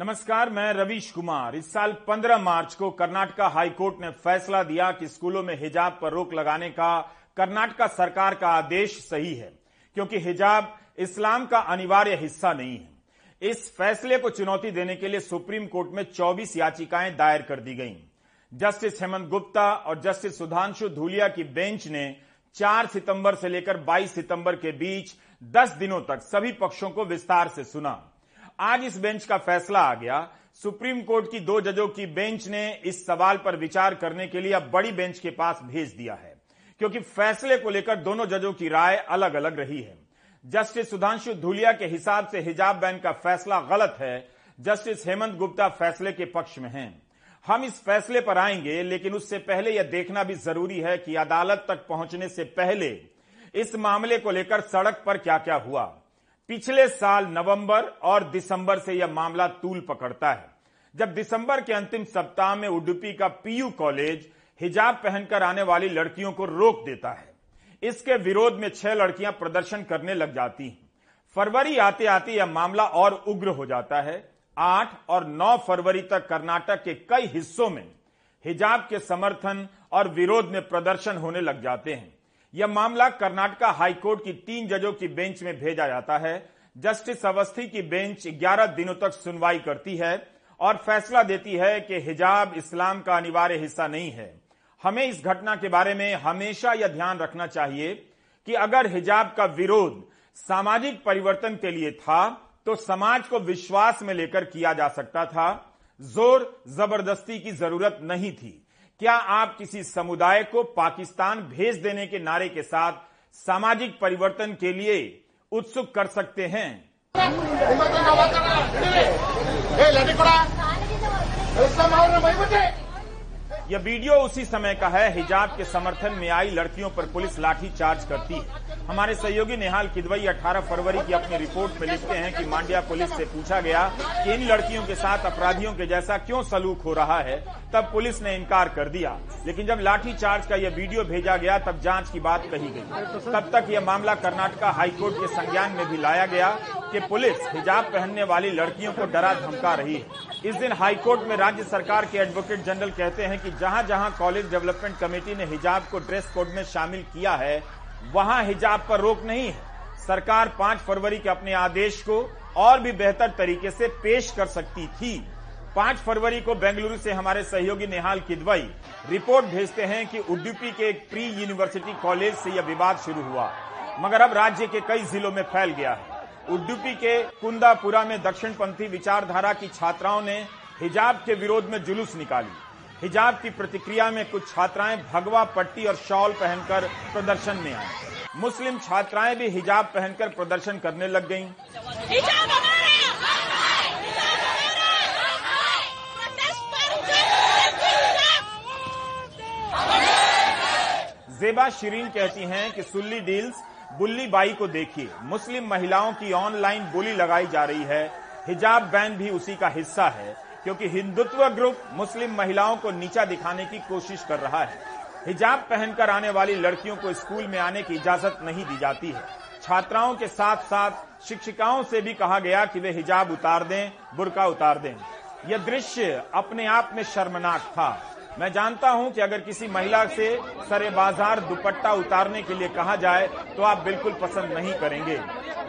नमस्कार, मैं रवीश कुमार। इस साल 15 मार्च को कर्नाटका हाईकोर्ट ने फैसला दिया कि स्कूलों में हिजाब पर रोक लगाने का कर्नाटका सरकार का आदेश सही है, क्योंकि हिजाब इस्लाम का अनिवार्य हिस्सा नहीं है। इस फैसले को चुनौती देने के लिए सुप्रीम कोर्ट में 24 याचिकाएँ दायर कर दी गईं। जस्टिस हेमंत गुप्ता और जस्टिस सुधांशु धूलिया की बेंच ने 4 सितंबर से लेकर 22 सितंबर के बीच 10 दिनों तक सभी पक्षों को विस्तार से सुना। आज इस बेंच का फैसला आ गया। सुप्रीम कोर्ट की दो जजों की बेंच ने इस सवाल पर विचार करने के लिए अब बड़ी बेंच के पास भेज दिया है, क्योंकि फैसले को लेकर दोनों जजों की राय अलग अलग रही है। जस्टिस सुधांशु धूलिया के हिसाब से हिजाब बैन का फैसला गलत है। जस्टिस हेमंत गुप्ता फैसले के पक्ष में हैं। हम इस फैसले पर आएँगे, लेकिन उससे पहले यह देखना भी ज़रूरी है कि अदालत तक पहुँचने से पहले इस मामले को लेकर सड़क पर क्या क्या हुआ। पिछले साल नवंबर और दिसंबर से यह मामला तूल पकड़ता है। जब दिसंबर के अंतिम सप्ताह में उडुपी का पीयू कॉलेज हिजाब पहनकर आने वाली लड़कियों को रोक देता है, इसके विरोध में छह लड़कियाँ प्रदर्शन करने लग जाती हैं। फरवरी आते आते यह मामला और उग्र हो जाता है। आठ और नौ फरवरी तक कर्नाटक के कई हिस्सों में हिजाब के समर्थन और विरोध में प्रदर्शन होने लग जाते हैं। यह मामला कर्नाटका हाईकोर्ट की तीन जजों की बेंच में भेजा जाता है। जस्टिस अवस्थी की बेंच 11 दिनों तक सुनवाई करती है और फैसला देती है कि हिजाब इस्लाम का अनिवार्य हिस्सा नहीं है। हमें इस घटना के बारे में हमेशा यह ध्यान रखना चाहिए कि अगर हिजाब का विरोध सामाजिक परिवर्तन के लिए था तो समाज को विश्वास में लेकर किया जा सकता था। ज़ोर ज़बरदस्ती की ज़रूरत नहीं थी। क्या आप किसी समुदाय को पाकिस्तान भेज देने के नारे के साथ सामाजिक परिवर्तन के लिए उत्सुक कर सकते हैं? यह वीडियो उसी समय का है, हिजाब के समर्थन में आई लड़कियों पर पुलिस लाठी चार्ज करती। है हमारे सहयोगी निहाल किदवई 18 फरवरी की अपनी रिपोर्ट में लिखते हैं कि मांड्या पुलिस से पूछा गया कि इन लड़कियों के साथ अपराधियों के जैसा क्यों सलूक हो रहा है, तब पुलिस ने इनकार कर दिया। लेकिन जब लाठी चार्ज का यह वीडियो भेजा गया, तब जाँच की बात कही गई। तब तक यह मामला कर्नाटका हाईकोर्ट के संज्ञान में भी लाया गया कि पुलिस हिजाब पहनने वाली लड़कियों को डरा धमका रही है। इस दिन हाईकोर्ट में राज्य सरकार के एडवोकेट जनरल कहते हैं कि जहाँ जहाँ कॉलेज डेवलपमेंट कमेटी ने हिजाब को ड्रेस कोड में शामिल किया है, वहाँ हिजाब पर रोक नहीं है। सरकार पाँच फरवरी के अपने आदेश को और भी बेहतर तरीके से पेश कर सकती थी। पाँच फरवरी को बेंगलुरु से हमारे सहयोगी निहाल किदवई रिपोर्ट भेजते हैं कि उडुपी के एक प्री यूनिवर्सिटी कॉलेज से यह विवाद शुरू हुआ, मगर अब राज्य के कई जिलों में फैल गया है। उडुपी के कुंदापुरा में दक्षिणपंथी विचारधारा की छात्राओं ने हिजाब के विरोध में जुलूस निकाली। हिजाब की प्रतिक्रिया में कुछ छात्राएँ भगवा पट्टी और शॉल पहनकर प्रदर्शन में आई। मुस्लिम छात्राएँ भी हिजाब पहनकर प्रदर्शन करने लग गईं। जेबा शिरीन कहती हैं कि सुल्ली डील्स बुल्ली बाई को देखिए। मुस्लिम महिलाओं की ऑनलाइन बोली लगाई जा रही है। हिजाब बैन भी उसी का हिस्सा है, क्योंकि हिंदुत्व ग्रुप मुस्लिम महिलाओं को नीचा दिखाने की कोशिश कर रहा है। हिजाब पहनकर आने वाली लड़कियों को स्कूल में आने की इजाज़त नहीं दी जाती है। छात्राओं के साथ साथ शिक्षिकाओं से भी कहा गया कि वे हिजाब उतार दें, बुरका उतार दें। यह दृश्य अपने आप में शर्मनाक था। मैं जानता हूँ कि अगर किसी महिला से सरे बाज़ार दुपट्टा उतारने के लिए कहा जाए तो आप बिल्कुल पसंद नहीं करेंगे।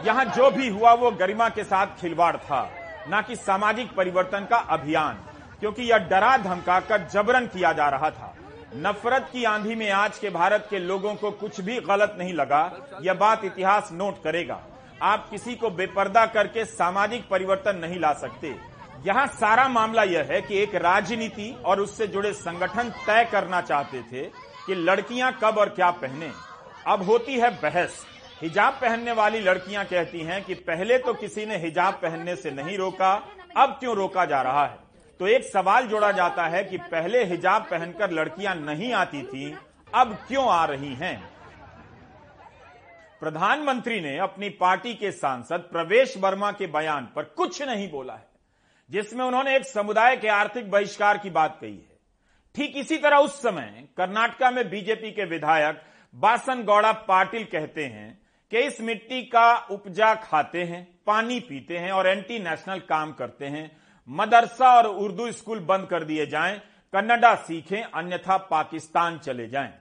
यहाँ जो भी हुआ, वो गरिमा के साथ खिलवाड़ था, न कि सामाजिक परिवर्तन का अभियान, क्योंकि यह डरा धमका कर जबरन किया जा रहा था। नफरत की आंधी में आज के भारत के लोगों को कुछ भी गलत नहीं लगा, यह बात इतिहास नोट करेगा। आप किसी को बेपर्दा करके सामाजिक परिवर्तन नहीं ला सकते। यहाँ सारा मामला यह है कि एक राजनीति और उससे जुड़े संगठन तय करना चाहते थे कि लड़कियाँ कब और क्या पहने। अब होती है बहस। हिजाब पहनने वाली लड़कियाँ कहती हैं कि पहले तो किसी ने हिजाब पहनने से नहीं रोका, अब क्यों रोका जा रहा है? तो एक सवाल जोड़ा जाता है कि पहले हिजाब पहनकर लड़कियाँ नहीं आती थी, अब क्यों आ रही हैं? प्रधानमंत्री ने अपनी पार्टी के सांसद प्रवेश वर्मा के बयान पर कुछ नहीं बोला है। जिसमें उन्होंने एक समुदाय के आर्थिक बहिष्कार की बात कही है। ठीक इसी तरह उस समय कर्नाटका में बीजेपी के विधायक बासन गौड़ा पाटिल कहते हैं कि इस मिट्टी का उपजा खाते हैं, पानी पीते हैं और एंटी नेशनल काम करते हैं। मदरसा और उर्दू स्कूल बंद कर दिए जाएँ, कन्नडा सीखें, अन्यथा पाकिस्तान चले जाएँ।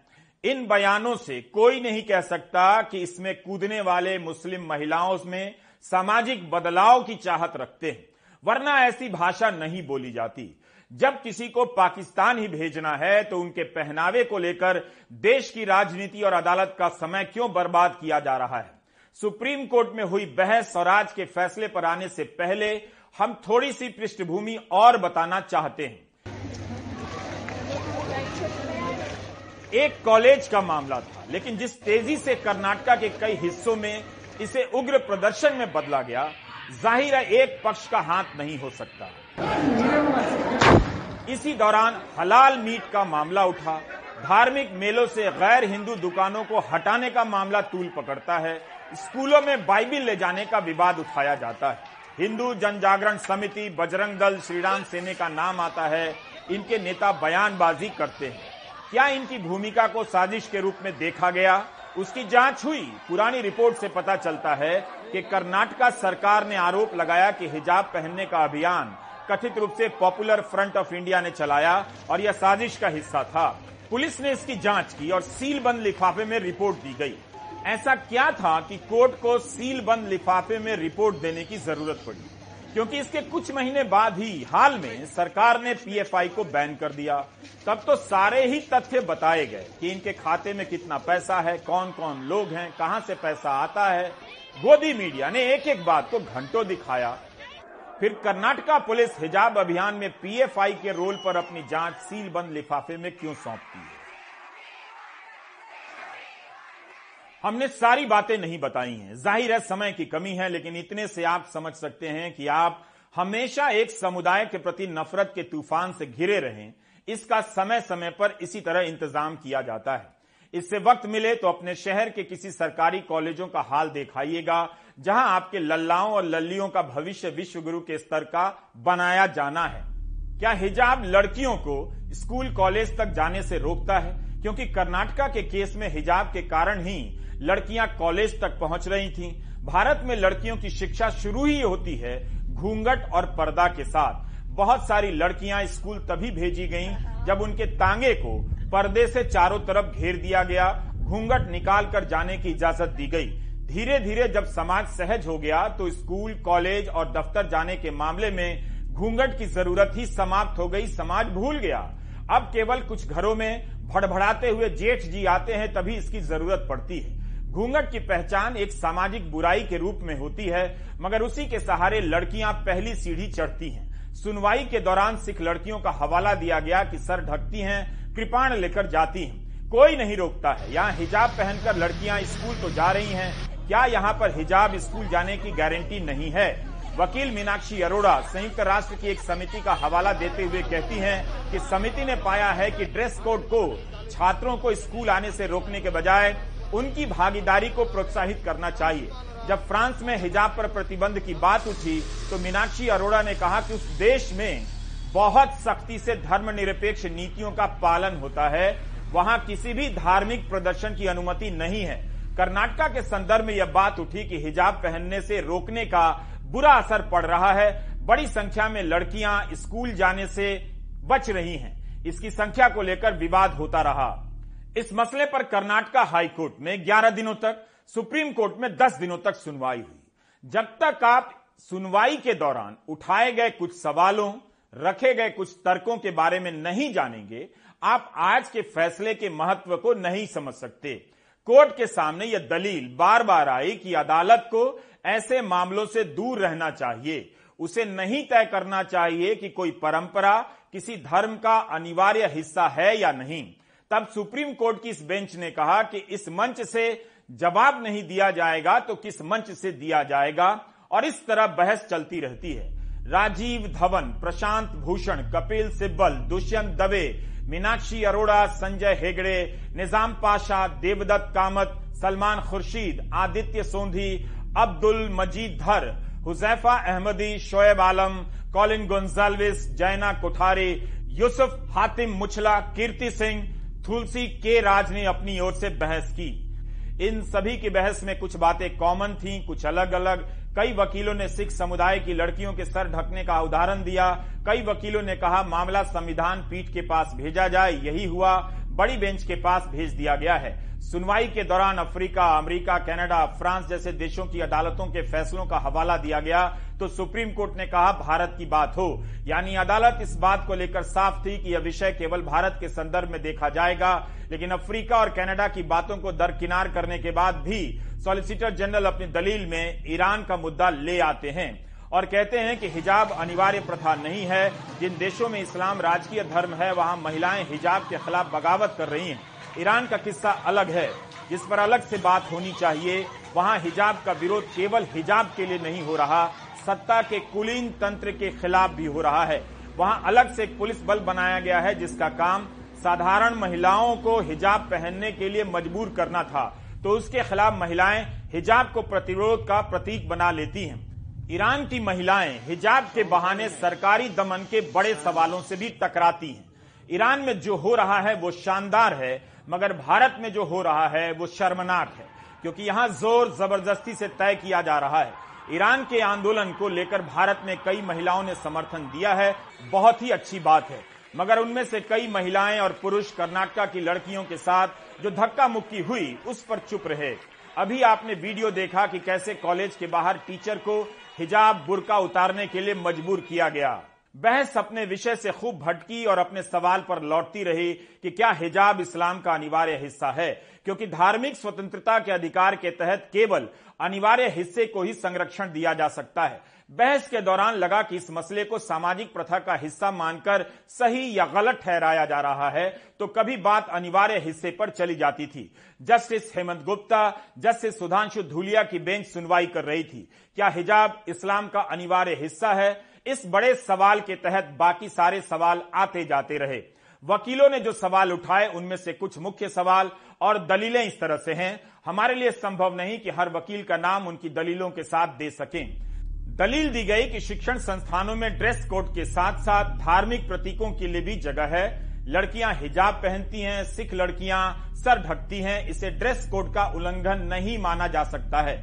इन बयानों से कोई नहीं कह सकता कि इसमें कूदने वाले मुस्लिम महिलाओं में सामाजिक बदलाव की चाहत रखते हैं। वरना ऐसी भाषा नहीं बोली जाती। जब किसी को पाकिस्तान ही भेजना है तो उनके पहनावे को लेकर देश की राजनीति और अदालत का समय क्यों बर्बाद किया जा रहा है? सुप्रीम कोर्ट में हुई बहस और आज के फैसले पर आने से पहले हम थोड़ी सी पृष्ठभूमि और बताना चाहते हैं। एक कॉलेज का मामला था, लेकिन जिस तेज़ी से कर्नाटका के कई हिस्सों में इसे उग्र प्रदर्शन में बदला गया ज़ाहिर है एक पक्ष का हाथ नहीं हो सकता। इसी दौरान हलाल मीट का मामला उठा। धार्मिक मेलों से गैर हिंदू दुकानों को हटाने का मामला तूल पकड़ता है। स्कूलों में बाइबिल ले जाने का विवाद उठाया जाता है। हिंदू जन जागरण समिति, बजरंग दल, श्रीराम सेने का नाम आता है। इनके नेता बयानबाजी करते हैं। क्या इनकी भूमिका को साजिश के रूप में देखा गया? उसकी जाँच हुई। पुरानी रिपोर्ट से पता चलता है कि कर्नाटका सरकार ने आरोप लगाया कि हिजाब पहनने का अभियान कथित रूप से पॉपुलर फ्रंट ऑफ़ इंडिया ने चलाया और यह साजिश का हिस्सा था। पुलिस ने इसकी जाँच की और सील बंद लिफाफे में रिपोर्ट दी गई। ऐसा क्या था कि कोर्ट को सील बंद लिफाफे में रिपोर्ट देने की ज़रूरत पड़ी? क्योंकि इसके कुछ महीने बाद ही हाल में सरकार ने पीएफआई को बैन कर दिया। तब तो सारे ही तथ्य बताए गए कि इनके खाते में कितना पैसा है कौन कौन लोग हैं, कहाँ से पैसा आता है। गोदी मीडिया ने एक एक बात को घंटों दिखाया। फिर कर्नाटका पुलिस हिजाब अभियान में पीएफआई के रोल पर अपनी जाँच सील बंद लिफाफे में क्यों सौंपती है? हमने सारी बातें नहीं बताई हैं। ज़ाहिर है समय की कमी है, लेकिन इतने से आप समझ सकते हैं कि आप हमेशा एक समुदाय के प्रति नफरत के तूफ़ान से घिरे रहें। इसका समय समय पर इसी तरह इंतज़ाम किया जाता है। इससे वक्त मिले तो अपने शहर के किसी सरकारी कॉलेजों का हाल देखाइएगा, जहाँ आपके लल्लाओं और लल्लियों का भविष्य विश्व गुरु के स्तर का बनाया जाना है। क्या हिजाब लड़कियों को स्कूल कॉलेज तक जाने से रोकता है? क्योंकि कर्नाटका के केस में हिजाब के कारण ही लड़कियाँ कॉलेज तक पहुँच रही थीं। भारत में लड़कियों की शिक्षा शुरू ही होती है घूंघट और पर्दा के साथ। बहुत सारी लड़कियाँ स्कूल तभी भेजी गईं जब उनके तांगे को पर्दे से चारों तरफ़ घेर दिया गया, घूंघट निकाल कर जाने की इजाज़त दी गई। धीरे धीरे जब समाज सहज हो गया तो स्कूल, कॉलेज और दफ्तर जाने के मामले में घूंघट की ज़रूरत ही समाप्त हो गई, समाज भूल गया। अब केवल कुछ घरों में भड़भड़ाते हुए जेठ जी आते हैं, तभी इसकी ज़रूरत पड़ती है। घूंघट की पहचान एक सामाजिक बुराई के रूप में होती है, मगर उसी के सहारे लड़कियाँ पहली सीढ़ी चढ़ती हैं। सुनवाई के दौरान सिख लड़कियों का हवाला दिया गया कि सर ढकती हैं, कृपाण लेकर जाती हैं। कोई नहीं रोकता है। यहाँ हिजाब पहनकर लड़कियाँ स्कूल तो जा रही हैं। क्या यहाँ पर हिजाब स्कूल जाने की गारंटी नहीं है? वकील मीनाक्षी अरोड़ा संयुक्त राष्ट्र की एक समिति का हवाला देते हुए कहती हैं कि समिति ने पाया है कि ड्रेस कोड को छात्रों को स्कूल आने से रोकने के बजाय उनकी भागीदारी को प्रोत्साहित करना चाहिए। जब फ्रांस में हिजाब पर प्रतिबंध की बात उठी तो मीनाक्षी अरोड़ा ने कहा कि उस देश में बहुत सख्ती से धर्मनिरपेक्ष नीतियों का पालन होता है। वहाँ किसी भी धार्मिक प्रदर्शन की अनुमति नहीं है। कर्नाटका के संदर्भ में यह बात उठी कि हिजाब पहनने से रोकने का बुरा असर पड़ रहा है। बड़ी संख्या में लड़कियाँ स्कूल जाने से बच रही हैं। इसकी संख्या को लेकर विवाद होता रहा। इस मसले पर कर्नाटका हाईकोर्ट में 11 दिनों तक, सुप्रीम कोर्ट में 10 दिनों तक सुनवाई हुई। जब तक आप सुनवाई के दौरान उठाए गए कुछ सवालों, रखे गए कुछ तर्कों के बारे में नहीं जानेंगे, आप आज के फैसले के महत्व को नहीं समझ सकते। कोर्ट के सामने यह दलील बार बार आई कि अदालत को ऐसे मामलों से दूर रहना चाहिए। उसे नहीं तय करना चाहिए कि कोई परंपरा, किसी धर्म का अनिवार्य हिस्सा है या नहीं। तब सुप्रीम कोर्ट की इस बेंच ने कहा कि इस मंच से जवाब नहीं दिया जाएगा तो किस मंच से दिया जाएगा? और इस तरह बहस चलती रहती है। राजीव धवन, प्रशांत भूषण, कपिल सिब्बल, दुष्यंत दवे, मीनाक्षी अरोड़ा, संजय हेगड़े, निज़ाम पाशा, देवदत्त कामत, सलमान खुर्शीद, आदित्य सोंधी, अब्दुल मजीद धर, हुजैफा अहमदी, शोएब आलम, कॉलिन गोन्जाल्विस जैना कोठारी, यूसुफ हातिम मुछला, कीर्ति सिंह तुलसी के राज ने अपनी ओर से बहस की। इन सभी की बहस में कुछ बातें कॉमन थी, कुछ अलग अलग कई वकीलों ने सिख समुदाय की लड़कियों के सर ढकने का उदाहरण दिया। कई वकीलों ने कहा, मामला संविधान पीठ के पास भेजा जाए। यही हुआ। बड़ी बेंच के पास भेज दिया गया है। सुनवाई के दौरान अफ्रीका, अमेरिका, कनाडा, फ्रांस जैसे देशों की अदालतों के फैसलों का हवाला दिया गया तो सुप्रीम कोर्ट ने कहा, भारत की बात हो। यानी अदालत इस बात को लेकर साफ़ थी कि यह विषय केवल भारत के संदर्भ में देखा जाएगा, लेकिन अफ्रीका और कनाडा की बातों को दरकिनार करने के बाद भी सॉलिसिटर जनरल अपनी दलील में ईरान का मुद्दा ले आते हैं। और कहते हैं कि हिजाब अनिवार्य प्रथा नहीं है। जिन देशों में इस्लाम राजकीय धर्म है, वहाँ महिलाएँ हिजाब के खिलाफ बगावत कर रही हैं। ईरान का किस्सा अलग है। जिस पर अलग से बात होनी चाहिए, वहाँ हिजाब का विरोध केवल हिजाब के लिए नहीं हो रहा, सत्ता के कुलीन तंत्र के खिलाफ भी हो रहा है। वहाँ अलग से एक पुलिस बल बनाया गया है, जिसका काम साधारण महिलाओं को हिजाब पहनने के लिए मजबूर करना था। तो उसके खिलाफ महिलाएँ हिजाब को प्रतिरोध का प्रतीक बना लेती हैं। ईरान की महिलाएँ हिजाब के बहाने सरकारी दमन के बड़े सवालों से भी टकराती हैं। ईरान में जो हो रहा है, वो शानदार है, मगर भारत में जो हो रहा है, वो शर्मनाक है, क्योंकि यहाँ ज़ोर ज़बरदस्ती से तय किया जा रहा है। ईरान के आंदोलन को लेकर भारत में कई महिलाओं ने समर्थन दिया है, बहुत ही अच्छी बात है, मगर उनमें से कई महिलाएँ और पुरुष कर्नाटका की लड़कियों के साथ जो धक्का मुक्की हुई, उस पर चुप रहे। अभी आपने वीडियो देखा कि कैसे कॉलेज के बाहर टीचर को हिजाब बुरका उतारने के लिए मजबूर किया गया। बहस अपने विषय से खूब भटकी और अपने सवाल पर लौटती रही कि क्या हिजाब इस्लाम का अनिवार्य हिस्सा है, क्योंकि धार्मिक स्वतंत्रता के अधिकार के तहत केवल अनिवार्य हिस्से को ही संरक्षण दिया जा सकता है। बहस के दौरान लगा कि इस मसले को सामाजिक प्रथा का हिस्सा मानकर सही या गलत ठहराया जा रहा है तो कभी बात अनिवार्य हिस्से पर चली जाती थी। जस्टिस हेमंत गुप्ता, जस्टिस सुधांशु धूलिया की बेंच सुनवाई कर रही थी। क्या हिजाब इस्लाम का अनिवार्य हिस्सा है? इस बड़े सवाल के तहत बाकी सारे सवाल आते जाते रहे। वकीलों ने जो सवाल उठाए, उनमें से कुछ मुख्य सवाल और दलीलें इस तरह से हैं। हमारे लिए संभव नहीं कि हर वकील का नाम उनकी दलीलों के साथ दे सकें। दलील दी गई कि शिक्षण संस्थानों में ड्रेस कोड के साथ साथ धार्मिक प्रतीकों के लिए भी जगह है। लड़कियाँ हिजाब पहनती हैं, सिख लड़कियाँ सर ढकती हैं, इसे ड्रेस कोड का उल्लंघन नहीं माना जा सकता है।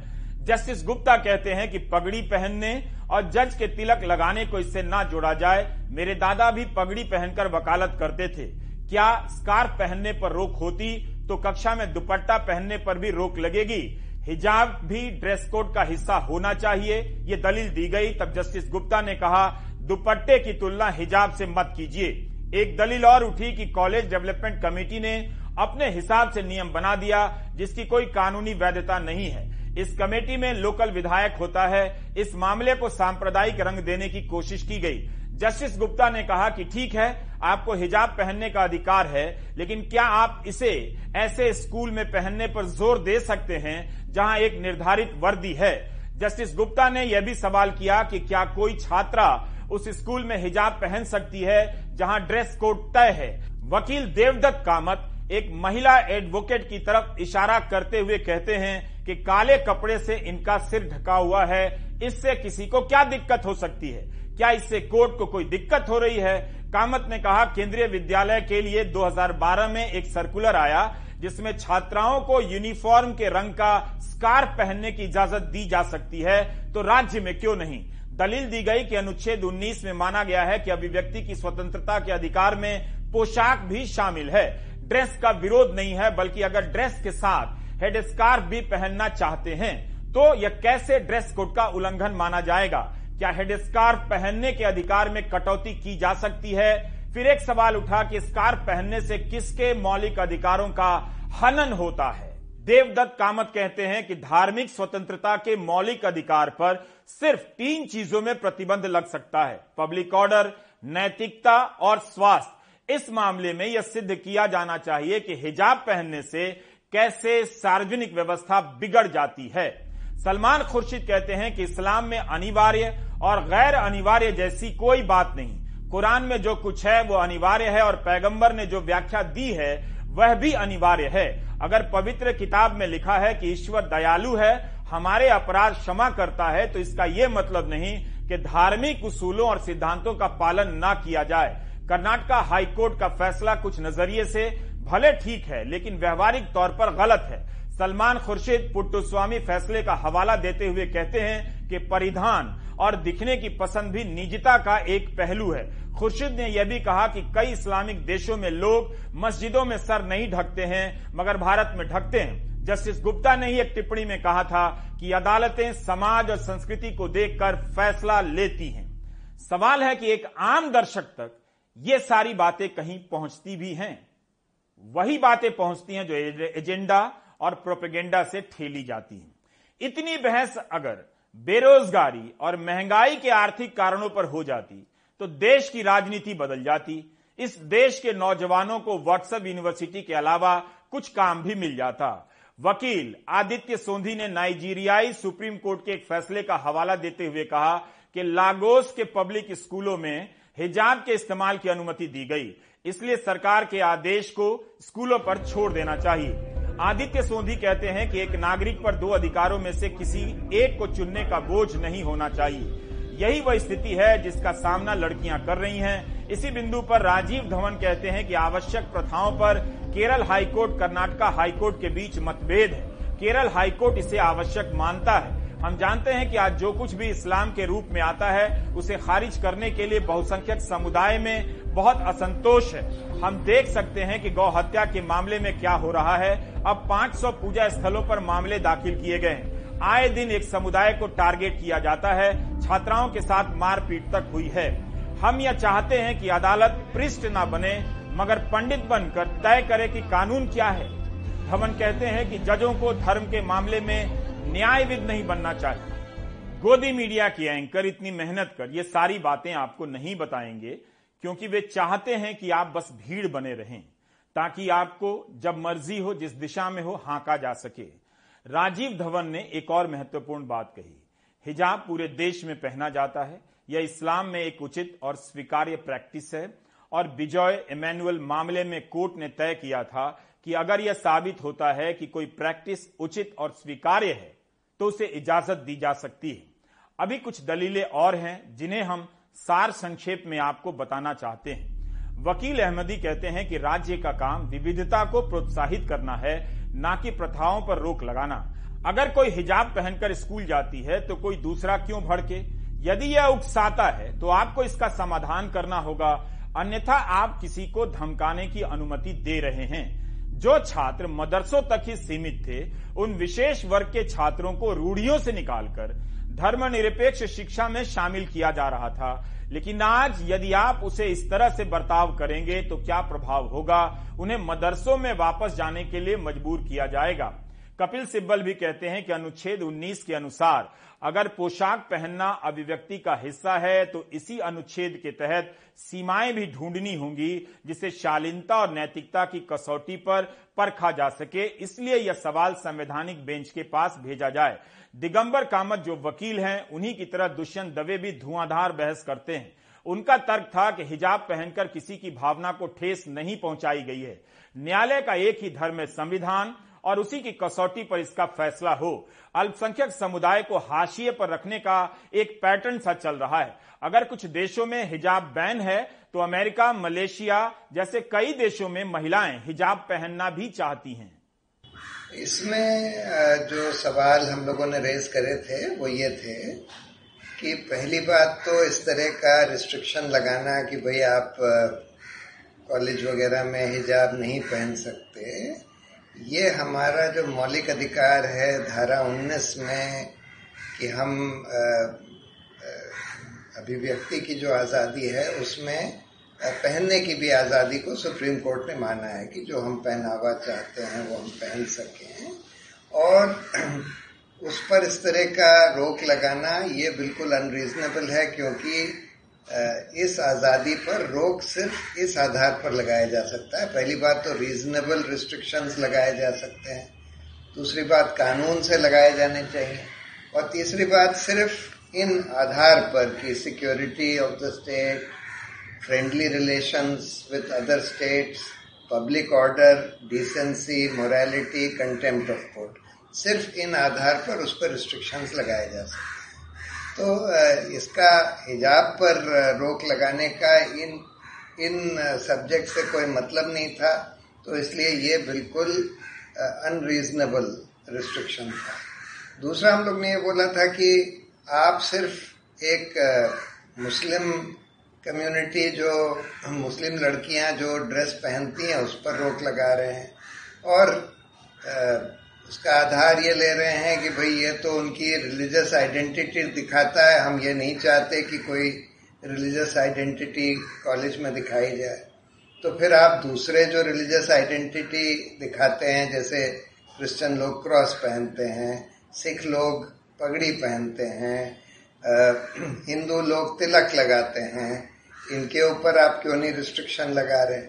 जस्टिस गुप्ता कहते हैं कि पगड़ी पहनने और जज के तिलक लगाने को इससे ना जोड़ा जाए। मेरे दादा भी पगड़ी पहनकर वकालत करते थे। क्या स्कार्फ पहनने पर रोक होती? तो कक्षा में दुपट्टा पहनने पर भी रोक लगेगी। हिजाब भी ड्रेस कोड का हिस्सा होना चाहिए। ये दलील दी गई, तब जस्टिस गुप्ता ने कहा, दुपट्टे की तुलना हिजाब से मत कीजिए। एक दलील और उठी कि कॉलेज डेवलपमेंट कमेटी ने अपने हिसाब से नियम बना दिया, जिसकी कोई कानूनी वैधता नहीं है। इस कमेटी में लोकल विधायक होता है। इस मामले को सांप्रदायिक रंग देने की कोशिश की गई। जस्टिस गुप्ता ने कहा कि ठीक है, आपको हिजाब पहनने का अधिकार है, लेकिन क्या आप इसे ऐसे स्कूल में पहनने पर ज़ोर दे सकते हैं जहाँ एक निर्धारित वर्दी है? जस्टिस गुप्ता ने यह भी सवाल किया कि क्या कोई छात्रा उस स्कूल में हिजाब पहन सकती है जहाँ ड्रेस कोड तय है? वकील देवदत्त कामत एक महिला एडवोकेट की तरफ़ इशारा करते हुए कहते हैं कि काले कपड़े से इनका सिर ढका हुआ है, इससे किसी को क्या दिक्कत हो सकती है? क्या इससे कोर्ट को कोई दिक्कत हो रही है? कामत ने कहा, केंद्रीय विद्यालय के लिए 2012 में एक सर्कुलर आया, जिसमें छात्राओं को यूनिफॉर्म के रंग का स्कार्फ पहनने की इजाज़त दी जा सकती है। तो राज्य में क्यों नहीं? दलील दी गई कि अनुच्छेद 19 में माना गया है कि अभिव्यक्ति की स्वतंत्रता के अधिकार में पोशाक भी शामिल है। ड्रेस का विरोध नहीं है, बल्कि अगर ड्रेस के साथ हेड स्कार्फ भी पहनना चाहते हैं तो यह कैसे ड्रेस कोड का उल्लंघन माना जाएगा? क्या हेड स्कार्फ पहनने के अधिकार में कटौती की जा सकती है? फिर एक सवाल उठा कि स्कार्फ पहनने से किसके मौलिक अधिकारों का हनन होता है? देवदत्त कामत कहते हैं कि धार्मिक स्वतंत्रता के मौलिक अधिकार पर सिर्फ़ तीन चीज़ों में प्रतिबंध लग सकता है। पब्लिक ऑर्डर, नैतिकता और स्वास्थ्य। इस मामले में यह सिद्ध किया जाना चाहिए कि हिजाब पहनने से कैसे सार्वजनिक व्यवस्था बिगड़ जाती है। सलमान खुर्शीद कहते हैं कि इस्लाम में अनिवार्य और गैर अनिवार्य जैसी कोई बात नहीं। कुरान में जो कुछ है, वो अनिवार्य है और पैगंबर ने जो व्याख्या दी है, वह भी अनिवार्य है। अगर पवित्र किताब में लिखा है कि ईश्वर दयालु है, हमारे अपराध क्षमा करता है तो इसका यह मतलब नहीं कि धार्मिक उसूलों और सिद्धांतों का पालन ना किया जाए। कर्नाटका हाईकोर्ट का फैसला कुछ नज़रिए से भले ठीक है, लेकिन व्यवहारिक तौर पर गलत है। सलमान खुर्शीद पुट्टुस्वामी फैसले का हवाला देते हुए कहते हैं कि परिधान और दिखने की पसंद भी निजता का एक पहलू है। खुर्शीद ने यह भी कहा कि कई इस्लामिक देशों में लोग मस्जिदों में सर नहीं ढकते हैं, मगर भारत में ढकते हैं। जस्टिस गुप्ता ने ही एक टिप्पणी में कहा था कि अदालतें समाज और संस्कृति को देखकर फैसला लेती हैं। सवाल है कि एक आम दर्शक तक ये सारी बातें कहीं पहुँचती भी हैं। वही बातें पहुँचती हैं जो एजेंडा और प्रोपेगेंडा से ठेली जाती है। इतनी बहस अगर बेरोजगारी और महँगाई के आर्थिक कारणों पर हो जाती तो देश की राजनीति बदल जाती। इस देश के नौजवानों को व्हाट्सएप यूनिवर्सिटी के अलावा कुछ काम भी मिल जाता। वकील आदित्य सोंधी ने नाइजीरियाई सुप्रीम कोर्ट के एक फैसले का हवाला देते हुए कहा कि लागोस के पब्लिक स्कूलों में हिजाब के इस्तेमाल की अनुमति दी गई। इसलिए सरकार के आदेश को स्कूलों पर छोड़ देना चाहिए। आदित्य सोंधी कहते हैं कि एक नागरिक पर दो अधिकारों में से किसी एक को चुनने का बोझ नहीं होना चाहिए। यही वह स्थिति है जिसका सामना लड़कियाँ कर रही हैं। इसी बिंदु पर राजीव धवन कहते हैं कि आवश्यक प्रथाओं पर केरल हाईकोर्ट, कर्नाटका हाईकोर्ट के बीच मतभेद है। केरल हाईकोर्ट इसे आवश्यक मानता है। हम जानते हैं कि आज जो कुछ भी इस्लाम के रूप में आता है, उसे खारिज करने के लिए बहुसंख्यक समुदाय में बहुत असंतोष है। हम देख सकते हैं कि गौ हत्या के मामले में क्या हो रहा है। अब 500 पूजा स्थलों पर मामले दाखिल किए गए हैं। आए दिन एक समुदाय को टारगेट किया जाता है। छात्राओं के साथ मारपीट तक हुई है। हम यह चाहते हैं कि अदालत पृष्ठ न बने, मगर पंडित बनकर तय करे कि कानून क्या है। धवन कहते हैं कि जजों को धर्म के मामले में न्यायविद नहीं बनना चाहिए। गोदी मीडिया की एंकर इतनी मेहनत कर, ये सारी बातें आपको नहीं बताएँगे। क्योंकि वे चाहते हैं कि आप बस भीड़ बने रहें, ताकि आपको जब मर्ज़ी हो, जिस दिशा में हो, हाका जा सके। राजीव धवन ने एक और महत्वपूर्ण बात कही। हिजाब पूरे देश में पहना जाता है। यह इस्लाम में एक उचित और स्वीकार्य प्रैक्टिस है। और बिजॉय इमैनुअल मामले में कोर्ट ने तय किया था कि अगर यह साबित होता है कि कोई प्रैक्टिस उचित और स्वीकार्य है तो उसे इजाज़त दी जा सकती है। अभी कुछ दलीलें और हैं, जिन्हें हम सार संक्षेप में आपको बताना चाहते हैं। वकील अहमदी कहते हैं कि राज्य का काम विविधता को प्रोत्साहित करना है, न कि प्रथाओं पर रोक लगाना। अगर कोई हिजाब पहनकर स्कूल जाती है तो कोई दूसरा क्यों भड़के? यदि यह उकसाता है तो आपको इसका समाधान करना होगा। अन्यथा आप किसी को धमकाने की अनुमति दे रहे हैं। जो छात्र मदरसों तक ही सीमित थे, उन विशेष वर्ग के छात्रों को रूढ़ियों से निकालकर धर्मनिरपेक्ष शिक्षा में शामिल किया जा रहा था। लेकिन आज यदि आप उसे इस तरह से बर्ताव करेंगे तो क्या प्रभाव होगा? उन्हें मदरसों में वापस जाने के लिए मजबूर किया जाएगा। कपिल सिब्बल भी कहते हैं कि अनुच्छेद 19 के अनुसार, अगर पोशाक पहनना अभिव्यक्ति का हिस्सा है तो इसी अनुच्छेद के तहत सीमाएँ भी ढूंढनी होंगी, जिसे शालीनता और नैतिकता की कसौटी पर परखा जा सके। इसलिए यह सवाल संवैधानिक बेंच के पास भेजा जाए। दिगंबर कामत जो वकील हैं, उन्हीं की तरह दुष्यंत दवे भी धुआंधार बहस करते हैं। उनका तर्क था कि हिजाब पहनकर किसी की भावना को ठेस नहीं पहुंचाई गई है। न्यायालय का एक ही धर्म है संविधान और उसी की कसौटी पर इसका फैसला हो। अल्पसंख्यक समुदाय को हाशिए पर रखने का एक पैटर्न सा चल रहा है। अगर कुछ देशों में हिजाब बैन है तो अमेरिका, मलेशिया जैसे कई देशों में महिलाएँ हिजाब पहनना भी चाहती हैं। इसमें जो सवाल हम लोगों ने रेज करे थे, वो ये थे कि पहली बात तो इस तरह का रिस्ट्रिक्शन लगाना कि भाई आप कॉलेज वगैरह में हिजाब नहीं पहन सकते ये हमारा जो मौलिक अधिकार है, धारा 19 में कि हम अभिव्यक्ति की जो आज़ादी है, उसमें पहनने की भी आज़ादी को सुप्रीम कोर्ट ने माना है कि जो हम पहनावा चाहते हैं, वो हम पहन सकें और उस पर इस तरह का रोक लगाना, ये बिल्कुल अनरीजनेबल है, क्योंकि इस आज़ादी पर रोक सिर्फ़ इस आधार पर लगाया जा सकता है। पहली बात तो रीजनेबल रिस्ट्रिक्शंस लगाए जा सकते हैं। दूसरी बात कानून से लगाए जाने चाहिए। और तीसरी बात सिर्फ़ इन आधार पर कि security of the state friendly relations with other states public order decency morality contempt of court सिर्फ़ इन आधार पर उस पर रिस्ट्रिक्शंस लगाए जा सकते हैं। तो इसका हिजाब पर रोक लगाने का इन इन सब्जेक्ट से कोई मतलब नहीं था तो इसलिए ये बिल्कुल अनरीजनेबल रिस्ट्रिक्शन था। दूसरा हम लोग ने ये बोला था कि आप सिर्फ़ एक मुस्लिम कम्युनिटी जो, मुस्लिम लड़कियाँ जो ड्रेस पहनती हैं, उस पर रोक लगा रहे हैं। और उसका आधार ये ले रहे हैं कि भाई ये तो उनकी रिलीजियस आइडेंटिटी दिखाता है, हम ये नहीं चाहते कि कोई रिलीजियस आइडेंटिटी कॉलेज में दिखाई जाए। तो फिर आप दूसरे जो रिलीजियस आइडेंटिटी दिखाते हैं, जैसे क्रिश्चियन लोग क्रॉस पहनते हैं सिख लोग पगड़ी पहनते हैं हिंदू लोग तिलक लगाते हैं, इनके ऊपर आप क्यों नहीं रिस्ट्रिक्शन लगा रहे?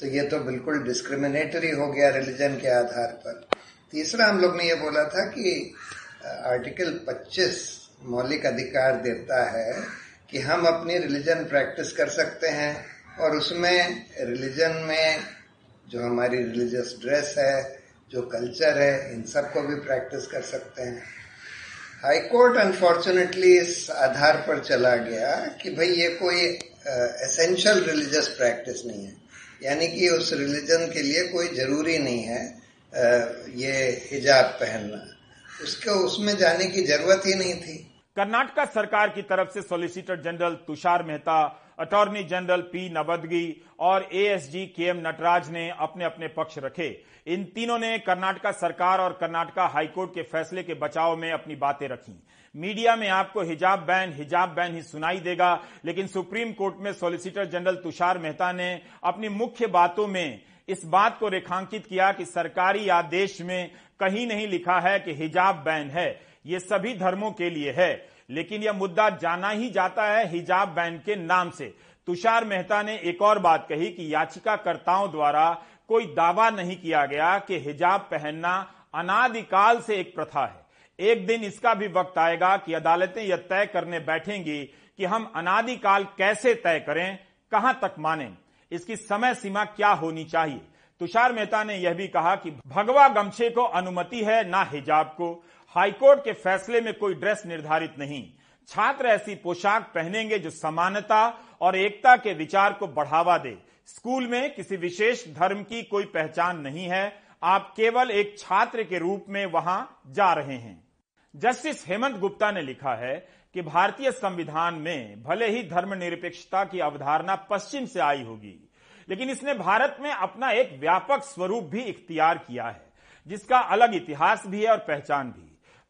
तो ये तो बिल्कुल डिस्क्रिमिनेटरी हो गया रिलीजन के आधार पर। तीसरा हम लोग ने ये बोला था कि आर्टिकल 25 मौलिक अधिकार देता है कि हम अपनी रिलीजन प्रैक्टिस कर सकते हैं और उसमें रिलीजन में जो हमारी रिलीजियस ड्रेस है, जो कल्चर है, इन सबको भी प्रैक्टिस कर सकते हैं। हाई कोर्ट अनफॉर्चुनेटली इस आधार पर चला गया कि भाई ये कोई एसेंशियल रिलीजियस प्रैक्टिस नहीं है। यानी कि उस रिलीजन के लिए कोई ज़रूरी नहीं है। ये हिजाब पहनना। उसको उसमें जाने की ज़रूरत ही नहीं थी। कर्नाटका सरकार की तरफ़ से solicitor general Tushar Mehta, attorney general P Navadgi और एएसजी के एम नटराज ने अपने अपने पक्ष रखे। इन तीनों ने कर्नाटका सरकार और कर्नाटका हाईकोर्ट के फैसले के बचाव में अपनी बातें रखी। मीडिया में आपको हिजाब बैन हिजाब बैन ही सुनाई देगा, लेकिन सुप्रीम कोर्ट में सॉलिसिटर जनरल तुषार मेहता ने अपनी मुख्य बातों में इस बात को रेखांकित किया कि सरकारी आदेश में कहीं नहीं लिखा है कि हिजाब बैन है। ये सभी धर्मों के लिए है, लेकिन यह मुद्दा जाना ही जाता है हिजाब बैन के नाम से। तुषार मेहता ने एक और बात कही कि याचिकाकर्ताओं द्वारा कोई दावा नहीं किया गया कि हिजाब पहनना अनादिकाल से एक प्रथा है। एक दिन इसका भी वक्त आएगा कि अदालतें यह तय करने बैठेंगी कि हम अनादिकाल कैसे तय करें, कहाँ तक माने। इसकी समय सीमा क्या होनी चाहिए? तुषार मेहता ने यह भी कहा कि भगवा गमछे को अनुमति है, ना हिजाब को। हाईकोर्ट के फैसले में कोई ड्रेस निर्धारित नहीं। छात्र ऐसी पोशाक पहनेंगे जो समानता और एकता के विचार को बढ़ावा दे। स्कूल में किसी विशेष धर्म की कोई पहचान नहीं है। आप केवल एक छात्र के रूप में वहाँ जा रहे हैं। जस्टिस हेमंत गुप्ता ने लिखा है कि भारतीय संविधान में भले ही धर्मनिरपेक्षता की अवधारणा पश्चिम से आई होगी, लेकिन इसने भारत में अपना एक व्यापक स्वरूप भी इख्तियार किया है, जिसका अलग इतिहास भी है और पहचान भी।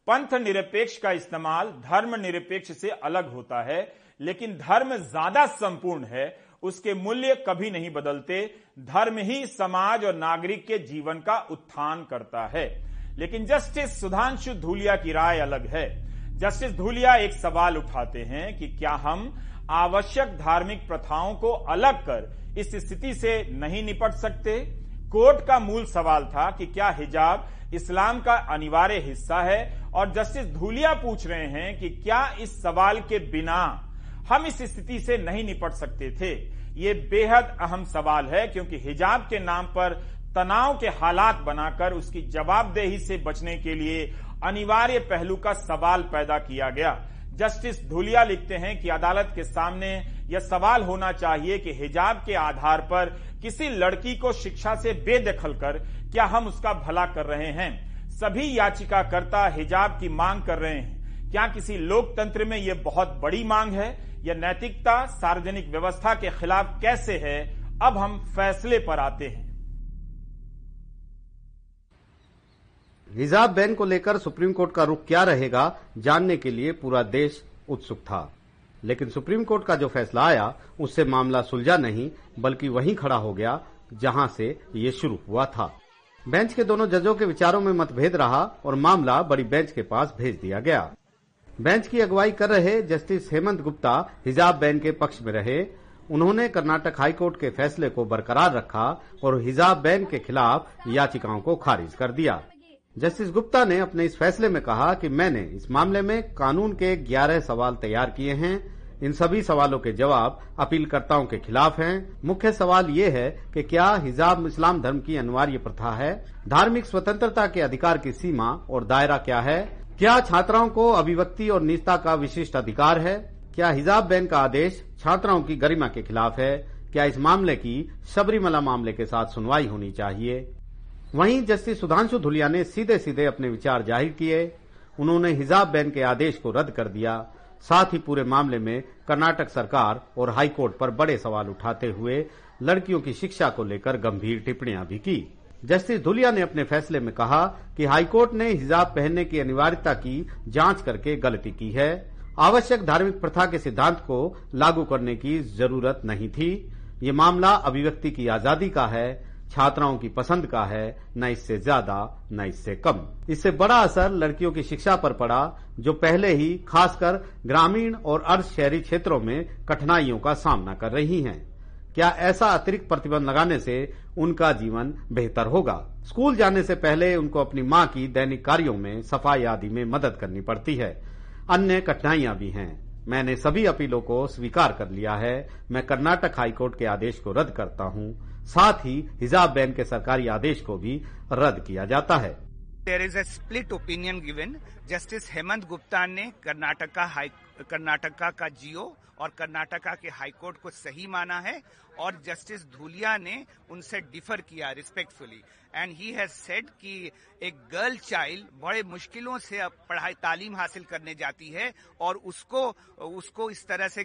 पंथ निरपेक्ष का इस्तेमाल धर्म निरपेक्ष से अलग होता है, लेकिन धर्म ज़्यादा संपूर्ण है, उसके मूल्य कभी नहीं बदलते, धर्म ही समाज और नागरिक के जीवन का उत्थान करता है। लेकिन जस्टिस सुधांशु धूलिया की राय अलग है जस्टिस धूलिया एक सवाल उठाते हैं कि क्या हम आवश्यक धार्मिक प्रथाओं को अलग कर इस स्थिति से नहीं निपट सकते? कोर्ट का मूल सवाल था कि क्या हिजाब इस्लाम का अनिवार्य हिस्सा है? और जस्टिस धूलिया पूछ रहे हैं कि क्या इस सवाल के बिना हम इस स्थिति से नहीं निपट सकते थे? ये बेहद अहम सवाल है, क्योंकि हिजाब के नाम पर तनाव के हालात बनाकर उसकी जवाबदेही से बचने के लिए अनिवार्य पहलू का सवाल पैदा किया गया। जस्टिस धुलिया लिखते हैं कि अदालत के सामने यह सवाल होना चाहिए कि हिजाब के आधार पर किसी लड़की को शिक्षा से बेदखल कर क्या हम उसका भला कर रहे हैं? सभी याचिकाकर्ता हिजाब की मांग कर रहे हैं। क्या किसी लोकतंत्र में यह बहुत बड़ी मांग है? यह नैतिकता, सार्वजनिक व्यवस्था के खिलाफ कैसे है? अब हम फैसले पर आते हैं। हिजाब बैन को लेकर सुप्रीम कोर्ट का रुख क्या रहेगा, जानने के लिए पूरा देश उत्सुक था। लेकिन सुप्रीम कोर्ट का जो फैसला आया, उससे मामला सुलझा नहीं, बल्कि वहीं खड़ा हो गया, जहाँ से ये शुरू हुआ था। बेंच के दोनों जजों के विचारों में मतभेद रहा और मामला बड़ी बेंच के पास भेज दिया गया। बेंच की अगुवाई कर रहे जस्टिस हेमंत गुप्ता हिजाब बैन के पक्ष में रहे। उन्होंने कर्नाटक हाईकोर्ट के फैसले को बरकरार रखा और हिजाब बैन के खिलाफ याचिकाओं को खारिज कर दिया। जस्टिस गुप्ता ने अपने इस फैसले में कहा कि मैंने इस मामले में कानून के 11 सवाल तैयार किए हैं। इन सभी सवालों के जवाब अपीलकर्ताओं के खिलाफ हैं। मुख्य सवाल ये है कि क्या हिजाब इस्लाम धर्म की अनिवार्य प्रथा है? धार्मिक स्वतंत्रता के अधिकार की सीमा और दायरा क्या है? क्या छात्राओं को अभिव्यक्ति और निजता का विशिष्ट अधिकार है? क्या हिजाब बैन का आदेश छात्राओं की गरिमा के खिलाफ है? क्या इस मामले की सबरीमला मामले के साथ सुनवाई होनी चाहिए? वहीं जस्टिस सुधांशु धुलिया ने सीधे सीधे अपने विचार ज़ाहिर किए। उन्होंने हिजाब बैन के आदेश को रद्द कर दिया। साथ ही पूरे मामले में कर्नाटक सरकार और हाईकोर्ट पर बड़े सवाल उठाते हुए लड़कियों की शिक्षा को लेकर गंभीर टिप्पणियाँ भी की। जस्टिस धुलिया ने अपने फैसले में कहा कि हाईकोर्ट ने हिजाब पहनने की अनिवार्यता की जाँच करके गलती की है। आवश्यक धार्मिक प्रथा के सिद्धांत को लागू करने की ज़रूरत नहीं थी। ये मामला अभिव्यक्ति की आज़ादी का है। छात्राओं की पसंद का है, न इससे ज़्यादा, न इससे कम। इससे बड़ा असर लड़कियों की शिक्षा पर पड़ा, जो पहले ही खासकर ग्रामीण और अर्ध शहरी क्षेत्रों में कठिनाइयों का सामना कर रही हैं। क्या ऐसा अतिरिक्त प्रतिबंध लगाने से उनका जीवन बेहतर होगा? स्कूल जाने से पहले उनको अपनी माँ की दैनिक कार्यों में सफ़ाई आदि में मदद करनी पड़ती है। अन्य कठिनाइयाँ भी हैं। मैंने सभी अपीलों को स्वीकार कर लिया है। मैं कर्नाटक हाईकोर्ट के आदेश को रद्द करता हूँ। साथ ही हिजाब बैन के सरकारी आदेश को भी रद्द किया जाता है। There is a split opinion given justice Hemant Gupta ने कर्नाटका हाई कर्नाटका का जियो और कर्नाटका के हाईकोर्ट को सही माना है और जस्टिस धूलिया ने उनसे डिफर किया respectfully. And he has said कि एक गर्ल चाइल्ड बड़े मुश्किलों से पढ़ाई, तालीम हासिल करने जाती है और उसको उसको इस तरह से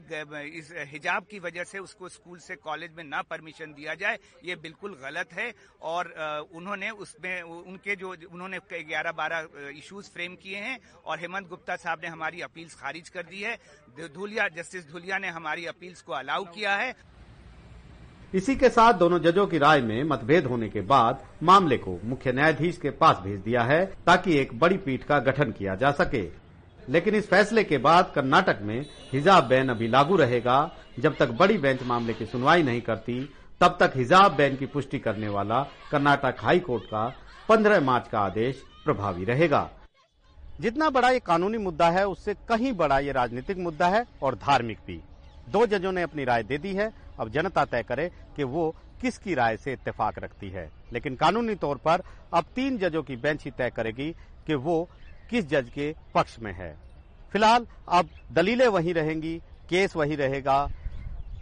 इस हिजाब की वजह से उसको स्कूल से कॉलेज में ना परमिशन दिया जाए, ये बिल्कुल गलत है। और उन्होंने उसमें, उनके जो, उन्होंने ग्यारह बारह इश्यूज़ फ्रेम किए हैं और हेमंत गुप्ता साहब ने हमारी अपील्स खारिज कर दी है। धुलिया, जस्टिस धुलिया ने हमारी अपील्स को अलाउ किया है। इसी के साथ दोनों जजों की राय में मतभेद होने के बाद मामले को मुख्य न्यायाधीश के पास भेज दिया है ताकि एक बड़ी पीठ का गठन किया जा सके। लेकिन इस फैसले के बाद कर्नाटक में हिजाब बैन अभी लागू रहेगा। जब तक बड़ी बेंच मामले की सुनवाई नहीं करती, तब तक हिजाब बैन की पुष्टि करने वाला कर्नाटक हाई कोर्ट का 15 मार्च का आदेश प्रभावी रहेगा। जितना बड़ा ये कानूनी मुद्दा है, उससे कहीं बड़ा ये राजनीतिक मुद्दा है और धार्मिक भी। दो जजों ने अपनी राय दे दी है। अब जनता तय करे कि वो किसकी राय से इत्तेफाक रखती है। लेकिन कानूनी तौर पर अब तीन जजों की बेंच ही तय करेगी कि वो किस जज के पक्ष में है। फ़िलहाल अब दलीलें वही रहेंगी, केस वही रहेगा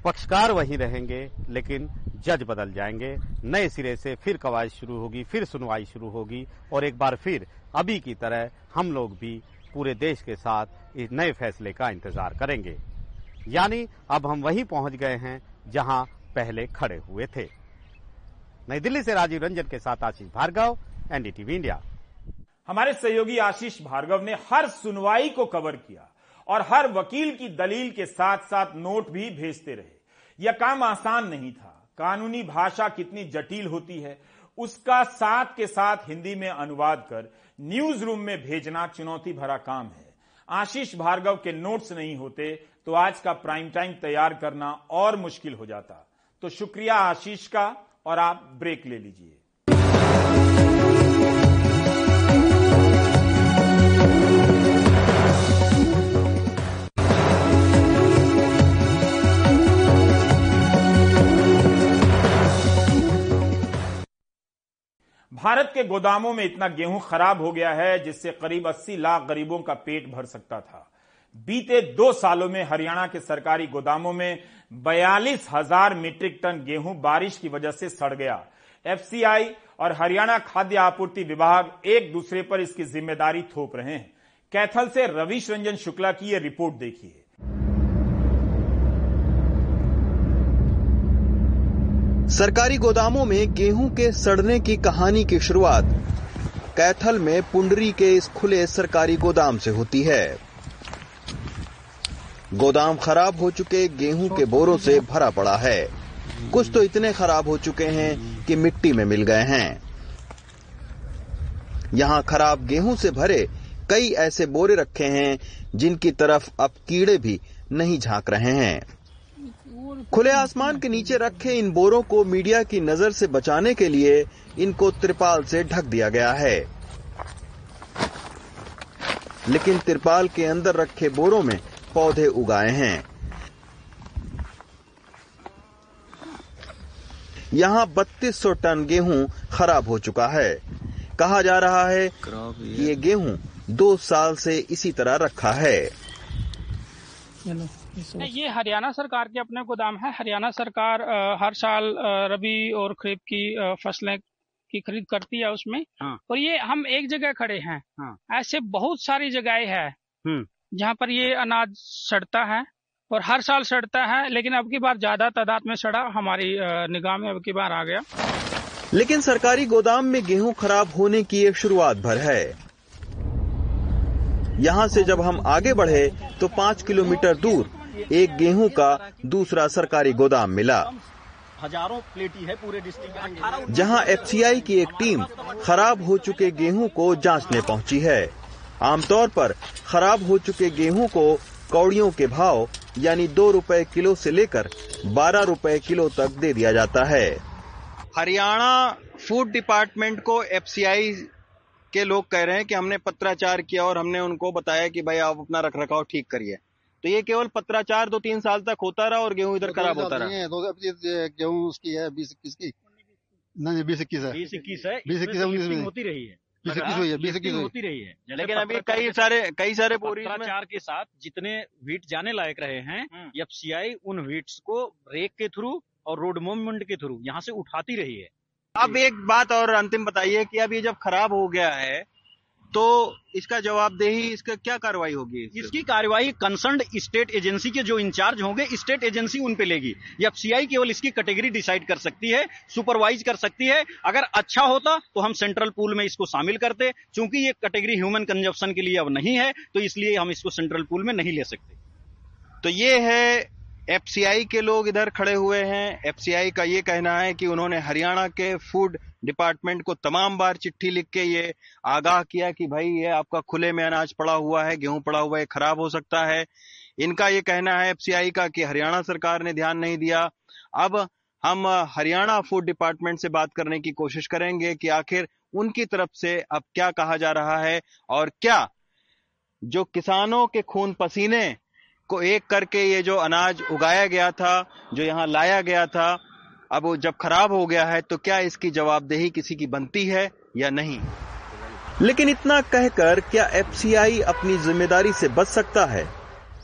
पक्षकार वही रहेंगे, लेकिन जज बदल जाएँगे। नए सिरे से फिर कवायद शुरू होगी, फिर सुनवाई शुरू होगी, और एक बार फिर अभी की तरह हम लोग भी पूरे देश के साथ इस नए फैसले का इंतज़ार करेंगे। यानी अब हम वहीं पहुँच गए हैं जहाँ पहले खड़े हुए थे। नई दिल्ली से राजीव रंजन के साथ आशीष भार्गव, एनडीटीवी इंडिया। हमारे सहयोगी आशीष भार्गव ने हर सुनवाई को कवर किया। और हर वकील की दलील के साथ साथ नोट भी भेजते रहे। यह काम आसान नहीं था। कानूनी भाषा कितनी जटिल होती है, उसका साथ के साथ हिंदी में अनुवाद कर न्यूज़ रूम में भेजना चुनौती भरा काम है। आशीष भार्गव के नोट्स नहीं होते तो आज का प्राइम टाइम तैयार करना और मुश्किल हो जाता। तो शुक्रिया आशीष का, और आप ब्रेक ले लीजिए। भारत के गोदामों में इतना गेहूँ खराब हो गया है, जिससे करीब 80 लाख गरीबों का पेट भर सकता था। बीते दो सालों में हरियाणा के सरकारी गोदामों में बयालीस हज़ार मीट्रिक टन गेहूँ बारिश की वजह से सड़ गया। एफसीआई और हरियाणा खाद्य आपूर्ति विभाग एक दूसरे पर इसकी ज़िम्मेदारी थोप रहे हैं। कैथल से रविश रंजन शुक्ला की यह रिपोर्ट देखिए। सरकारी गोदामों में गेहूँ के सड़ने की कहानी की शुरुआत कैथल में पुंडरी के इस खुले सरकारी गोदाम से होती है। गोदाम खराब हो चुके गेहूँ के बोरों से भरा पड़ा है। कुछ तो इतने खराब हो चुके हैं कि मिट्टी में मिल गए हैं। यहाँ खराब गेहूँ से भरे कई ऐसे बोरे रखे हैं जिनकी तरफ़ अब कीड़े भी नहीं झाँक रहे हैं। खुले आसमान के नीचे रखे इन बोरों को मीडिया की नज़र से बचाने के लिए इनको त्रिपाल से ढक दिया गया है। लेकिन त्रिपाल के अंदर रखे बोरों में पौधे उगाए हैं। यहाँ 3200 टन गेहूँ खराब हो चुका है। कहा जा रहा है कि ये गेहूँ दो साल से इसी तरह रखा है। ये हरियाणा सरकार के अपने गोदाम है। हरियाणा सरकार हर साल रबी और खरीफ की फ़सलें की खरीद करती है उसमें। हाँ। और ये हम एक जगह खड़े हैं। हाँ। ऐसे बहुत सारी जगहें हैं हम्म। जहाँ पर ये अनाज सड़ता है और हर साल सड़ता है लेकिन अब की बार ज़्यादा तादाद में सड़ा। हमारी निगाह में अब की बार आ गया। लेकिन सरकारी गोदाम में गेहूँ खराब होने की ये शुरुआत भर है। यहाँ से जब हम आगे बढ़े तो पाँच किलोमीटर दूर एक गेहूँ का दूसरा सरकारी गोदाम मिला। हज़ारों प्लेटी है पूरे डिस्ट्रिक्ट जहाँ एफसीआई की एक टीम खराब हो चुके गेहूँ को जांचने पहुँची है। आमतौर पर खराब हो चुके गेहूँ को कौड़ियों के भाव यानी दो रुपए किलो से लेकर बारह रुपए किलो तक दे दिया जाता है। हरियाणा फ़ूड डिपार्टमेंट को एफसीआई के लोग कह रहे हैं कि हमने पत्राचार किया और हमने उनको बताया कि भाई आप अपना रख रखाव ठीक करिए। तो ये केवल पत्राचार दो तीन साल तक होता रहा और गेहूँ इधर खराब होता रहा? तो अब ये- ये गेहूँ उसकी है बीस इक्कीस की। नहीं बीस इक्कीस है। बीस इक्कीस है बीस इक्कीस उन्नीस होती रही है। बीस इक्कीस हुई है बीस इक्कीस होती रही है। लेकिन अभी कई सारे कई सारे बोरी में पत्राचार के साथ जितने वीट जाने लायक रहे हैं एफसीआई उन वीट्स को रेक के थ्रू और रोड मूवमेंट के थ्रू यहाँ से उठाती रही है। अब एक बात और अंतिम बताइए कि अब ये जब खराब हो गया है तो इसका जवाबदेही इसका क्या कार्रवाई होगी इसकी कार्रवाई कंसर्न स्टेट एजेंसी के जो इंचार्ज होंगे स्टेट एजेंसी उन पे लेगी। एफसीआई केवल इसकी कैटेगरी डिसाइड कर सकती है सुपरवाइज कर सकती है अगर अच्छा होता तो हम सेंट्रल पूल में इसको शामिल करते क्योंकि ये कैटेगरी ह्यूमन कंजप्शन के लिए अब नहीं है तो इसलिए हम इसको सेंट्रल पूल में नहीं ले सकते। तो ये है एफसीआई के लोग इधर खड़े हुए हैं। एफसीआई का ये कहना है कि उन्होंने हरियाणा के फ़ूड डिपार्टमेंट को तमाम बार चिट्ठी लिख के ये आगाह किया कि भाई, ये आपका खुले में अनाज पड़ा हुआ है, गेहूँ पड़ा हुआ है खराब हो सकता है। इनका ये कहना है एफसीआई का कि हरियाणा सरकार ने ध्यान नहीं दिया। अब हम हरियाणा फ़ूड डिपार्टमेंट से बात करने की कोशिश करेंगे कि आखिर उनकी तरफ़ से अब क्या कहा जा रहा है और क्या जो किसानों के खून पसीने को एक करके ये जो अनाज उगाया गया था जो यहाँ लाया गया था अब वो जब खराब हो गया है तो क्या इसकी जवाबदेही किसी की बनती है या नहीं? लेकिन इतना कहकर क्या एफसीआई अपनी ज़िम्मेदारी से बच सकता है?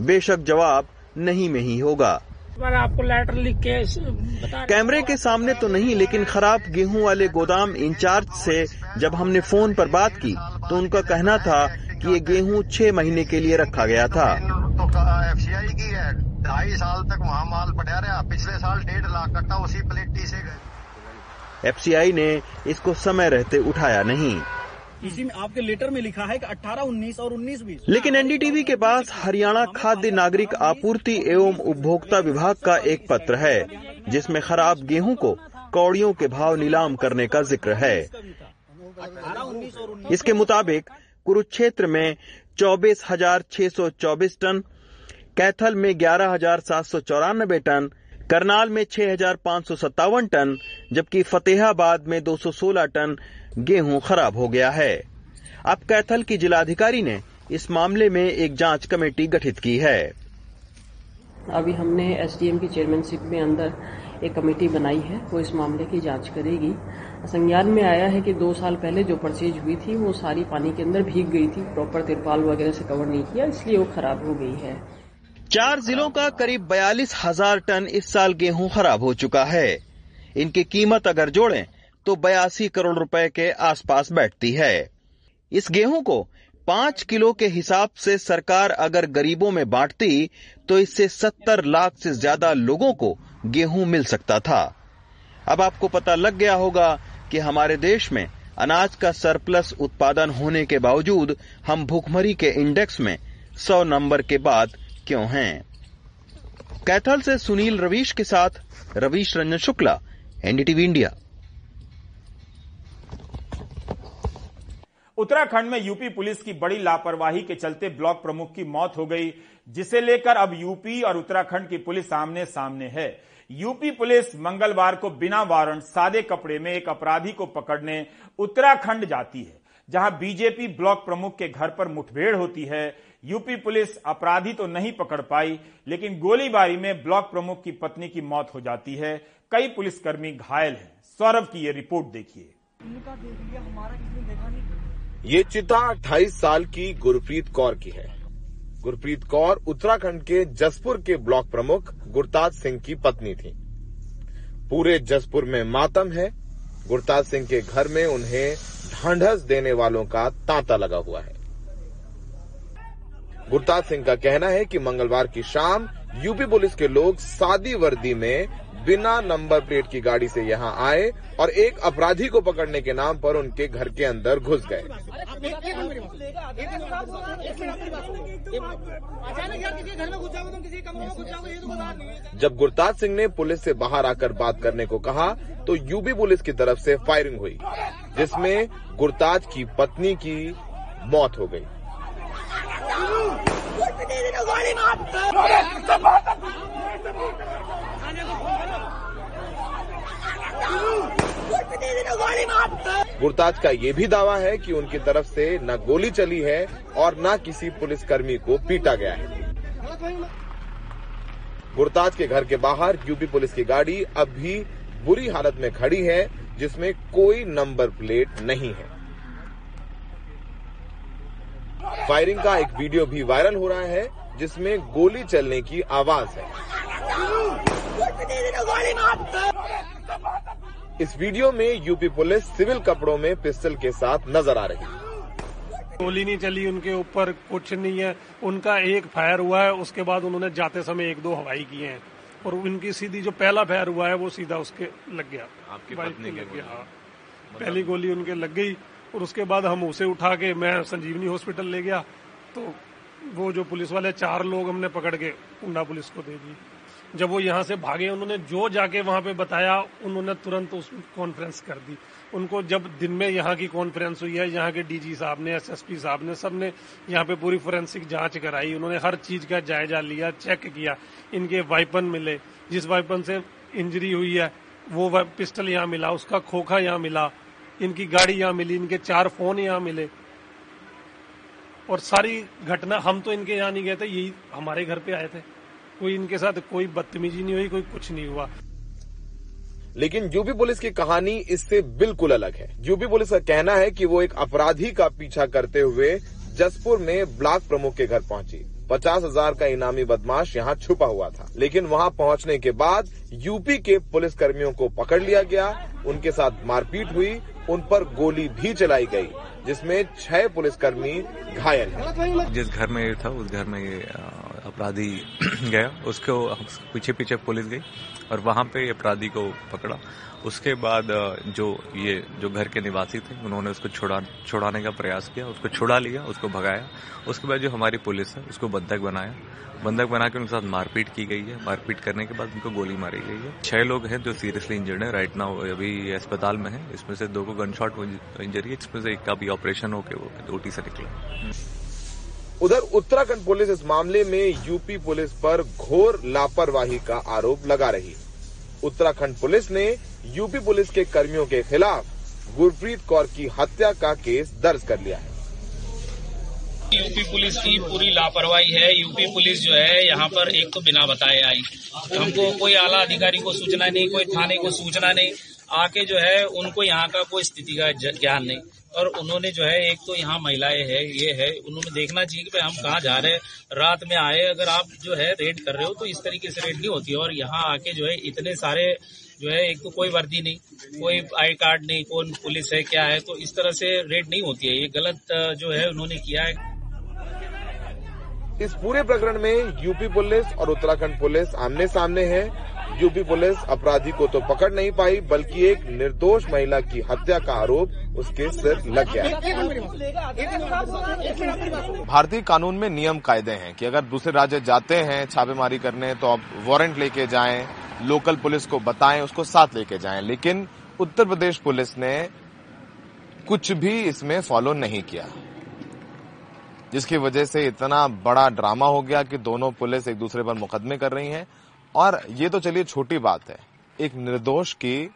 बेशक जवाब नहीं में ही होगा। आपको लेटर लिख के बता कैमरे के सामने तो नहीं लेकिन खराब गेहूँ वाले गोदाम इंचार्ज से जब हमने फ़ोन पर बात की तो उनका कहना था कि ये गेहूँ छह महीने के लिए रखा गया था। तो एफसीआई की है। ढाई साल तक वहाँ माल पड़ा रहा। पिछले साल डेढ़ लाख कट्टा उसी प्लेटी से गए। एफसीआई ने इसको समय रहते उठाया नहीं। इसी में आपके लेटर में लिखा है कि 18, 19 और 19 बीस लेकिन एनडीटीवी के पास हरियाणा खाद्य नागरिक आपूर्ति एवं उपभोक्ता विभाग का एक पत्र है जिसमें खराब गेहूँ को कौड़ियों के भाव नीलाम करने का ज़िक्र है। इसके मुताबिक कुरुक्षेत्र में चौबीस हज़ार छह सौ चौबीस टन कैथल में ग्यारह हज़ार सात सौ चौरानबे टन, करनाल में छह हज़ार पाँच सौ सत्तावन टन, जबकि फतेहाबाद में दो सौ सोलह टन गेहूँ खराब हो गया है। अब कैथल की जिलाधिकारी ने इस मामले में एक जाँच कमेटी गठित की है। अभी हमने एसडीएम की चेयरमैनशिप में अंदर एक कमेटी बनाई है, वो इस मामले की जाँच करेगी। संज्ञान में आया है कि दो साल पहले जो परचेज हुई थी, वो सारी पानी के अंदर भीग गई थी, प्रॉपर तिरपाल वगैरह से कवर नहीं किया, इसलिए वो खराब हो गई है। चार जिलों का करीब बयालीस हज़ार टन इस साल गेहूँ खराब हो चुका है। इनकी कीमत अगर जोड़ें तो बयासी करोड़ रुपए के आसपास बैठती है। इस गेहूँ को पाँच किलो के हिसाब से सरकार अगर गरीबों में बांटती तो इससे सत्तर लाख से ज़्यादा लोगों को गेहूँ मिल सकता था। अब आपको पता लग गया होगा कि हमारे देश में अनाज का सरप्लस उत्पादन होने के बावजूद हम भूखमरी के इंडेक्स में सौ नंबर के बाद क्यों हैं? कैथल से सुनील रवीश के साथ रवीश रंजन शुक्ला, एनडीटीवी इंडिया। उत्तराखंड में यूपी पुलिस की बड़ी लापरवाही के चलते ब्लॉक प्रमुख की मौत हो गई, जिसे लेकर अब यूपी और उत्तराखंड की पुलिस सामने सामने है। यूपी पुलिस मंगलवार को बिना वारंट सादे कपड़े में एक अपराधी को पकड़ने उत्तराखंड जाती है, जहाँ बीजेपी ब्लॉक प्रमुख के घर पर मुठभेड़ होती है। यूपी पुलिस अपराधी तो नहीं पकड़ पाई, लेकिन गोलीबारी में ब्लॉक प्रमुख की पत्नी की मौत हो जाती है। कई पुलिसकर्मी घायल हैं। सौरभ की ये रिपोर्ट देखिए। ये चिता 28 साल की गुरप्रीत कौर की है। गुरप्रीत कौर उत्तराखंड के जसपुर के ब्लॉक प्रमुख गुरताज सिंह की पत्नी थी। पूरे जसपुर में मातम है। गुरताज सिंह के घर में उन्हें ढांढस देने वालों का तांता लगा हुआ है। गुरताज सिंह का कहना है कि मंगलवार की शाम यूपी पुलिस के लोग सादी वर्दी में बिना नंबर प्लेट की गाड़ी से यहाँ आए और एक अपराधी को पकड़ने के नाम पर उनके घर के अंदर घुस गए। जब गुरताज सिंह ने पुलिस से बाहर आकर बात करने को कहा तो यूपी पुलिस की तरफ़ से फायरिंग हुई, जिसमें गुरताज की पत्नी की मौत हो गई। गुरताज का ये भी दावा है कि उनकी तरफ़ से न गोली चली है और न किसी पुलिसकर्मी को पीटा गया है। गुरताज के घर के बाहर यूपी पुलिस की गाड़ी अब भी बुरी हालत में खड़ी है, जिसमें कोई नंबर प्लेट नहीं है। फायरिंग का एक वीडियो भी वायरल हो रहा है जिसमें गोली चलने की आवाज़ है। इस वीडियो में यूपी पुलिस सिविल कपड़ों में पिस्टल के साथ नज़र आ रही है। गोली नहीं चली उनके ऊपर कुछ नहीं है। उनका एक फायर हुआ है उसके बाद उन्होंने जाते समय एक दो हवाई किए हैं। और उनकी सीधी जो पहला फायर हुआ है वो सीधा उसके लग गया। आपकी बाइक पत्नी के लग गया। हाँ। पहली गोली उनके लग गई। और उसके बाद हम उसे उठा के, मैं संजीवनी हॉस्पिटल ले गया तो वो जो पुलिस वाले चार लोग हमने पकड़ के उन्ना पुलिस को दे दी जब वो यहाँ से भागे, उन्होंने जो जाके वहाँ पे बताया, उन्होंने तुरंत उस कॉन्फ्रेंस कर दी। उनको जब दिन में यहाँ की कॉन्फ्रेंस हुई है, यहाँ के डीजी साहब ने एसएसपी साहब ने सबने यहाँ पे पूरी फोरेंसिक जाँच कराई। उन्होंने हर चीज़ का जायजा लिया चेक किया, इनके वाइपन मिले। जिस वाइपन से इंजरी हुई है, वो पिस्टल यहाँ मिला, उसका खोखा यहाँ मिला। इनकी गाड़ी यहाँ मिली, इनके चार फ़ोन यहाँ मिले। और सारी घटना, हम तो इनके यहाँ नहीं गए थे, यही हमारे घर पे आए थे। कोई इनके साथ कोई बदतमीजी नहीं हुई, कोई कुछ नहीं हुआ। लेकिन यूपी पुलिस की कहानी इससे बिल्कुल अलग है। यूपी पुलिस का कहना है कि वो एक अपराधी का पीछा करते हुए जसपुर में ब्लॉक प्रमुख के घर पहुँची। पचास हज़ार का इनामी बदमाश यहाँ छुपा हुआ था। लेकिन वहाँ पहुँचने के बाद यूपी के पुलिस कर्मियों को पकड़ लिया गया, उनके साथ मारपीट हुई उन पर गोली भी चलाई गई जिसमें छह पुलिसकर्मी घायल हैं। जिस घर में ये था उस घर में ये अपराधी गया उसको पीछे पीछे पुलिस गई और वहाँ पे अपराधी को पकड़ा। उसके बाद जो ये, जो घर के निवासी थे, उन्होंने उसको छुड़ा, छुड़ाने का प्रयास किया, उसको छुड़ा लिया, उसको भगाया। उसके बाद जो हमारी पुलिस है, उसको बंधक बनाया। बंधक बना के उनके साथ मारपीट की गई है। मारपीट करने के बाद उनको गोली मारी गई है। छह लोग हैं जो सीरियसली इंजर्ड है राइट नाउ अभी अस्पताल में है। इसमें से दो को गन शॉट इंजरी है। जिसमें से एक का भी ऑपरेशन होके वो ओटी से निकला। उधर उत्तराखंड पुलिस इस मामले में यूपी पुलिस पर घोर लापरवाही का आरोप लगा रही उत्तराखंड पुलिस ने यूपी पुलिस के कर्मियों के खिलाफ गुरप्रीत कौर की हत्या का केस दर्ज कर लिया है। यूपी पुलिस की पूरी लापरवाही है। यूपी पुलिस जो है, यहाँ पर एक तो बिना बताए आई। हमको कोई आला अधिकारी को सूचना नहीं, कोई थाने को सूचना नहीं। आके जो है उनको यहाँ का कोई स्थिति का ज्ञान नहीं। और उन्होंने जो है, एक तो यहाँ महिलाएँ है, ये है, उन्होंने देखना चाहिए कि भाई हम कहाँ जा रहे हैं। रात में आए, अगर आप जो है रेड कर रहे हो तो इस तरीके से रेड नहीं होती और यहाँ आके जो है, इतने सारे जो है, एक तो कोई वर्दी नहीं, कोई आई कार्ड नहीं, कौन पुलिस है, क्या है तो इस तरह से रेड नहीं होती है। ये गलत जो है उन्होंने किया है। इस पूरे प्रकरण में यूपी पुलिस और उत्तराखंड पुलिस आमने सामने है। यूपी पुलिस अपराधी को तो पकड़ नहीं पाई, बल्कि एक निर्दोष महिला की हत्या का आरोप उसके सिर लग गया। भारतीय कानून में नियम कायदे हैं कि अगर दूसरे राज्य जाते हैं छापेमारी करने तो आप वारंट लेके जाएँ लोकल पुलिस को बताएँ, उसको साथ लेके जाएँ। लेकिन उत्तर प्रदेश पुलिस ने कुछ भी इसमें फॉलो नहीं किया। जिसकी वजह से इतना बड़ा ड्रामा हो गया कि दोनों पुलिस एक दूसरे पर मुकदमे कर रही हैं। और ये तो चलिए छोटी बात है, एक निर्दोष की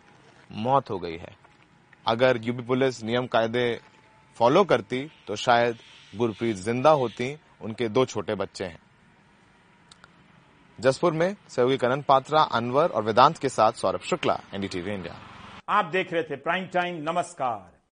मौत हो गई है। अगर यूपी पुलिस नियम कायदे फॉलो करती तो शायद गुरप्रीत ज़िंदा होती, उनके दो छोटे बच्चे हैं। जसपुर में सहयोगी करण पात्रा, अनवर और वेदांत के साथ सौरभ शुक्ला, एनडीटीवी इंडिया। आप देख रहे थे प्राइम टाइम नमस्कार।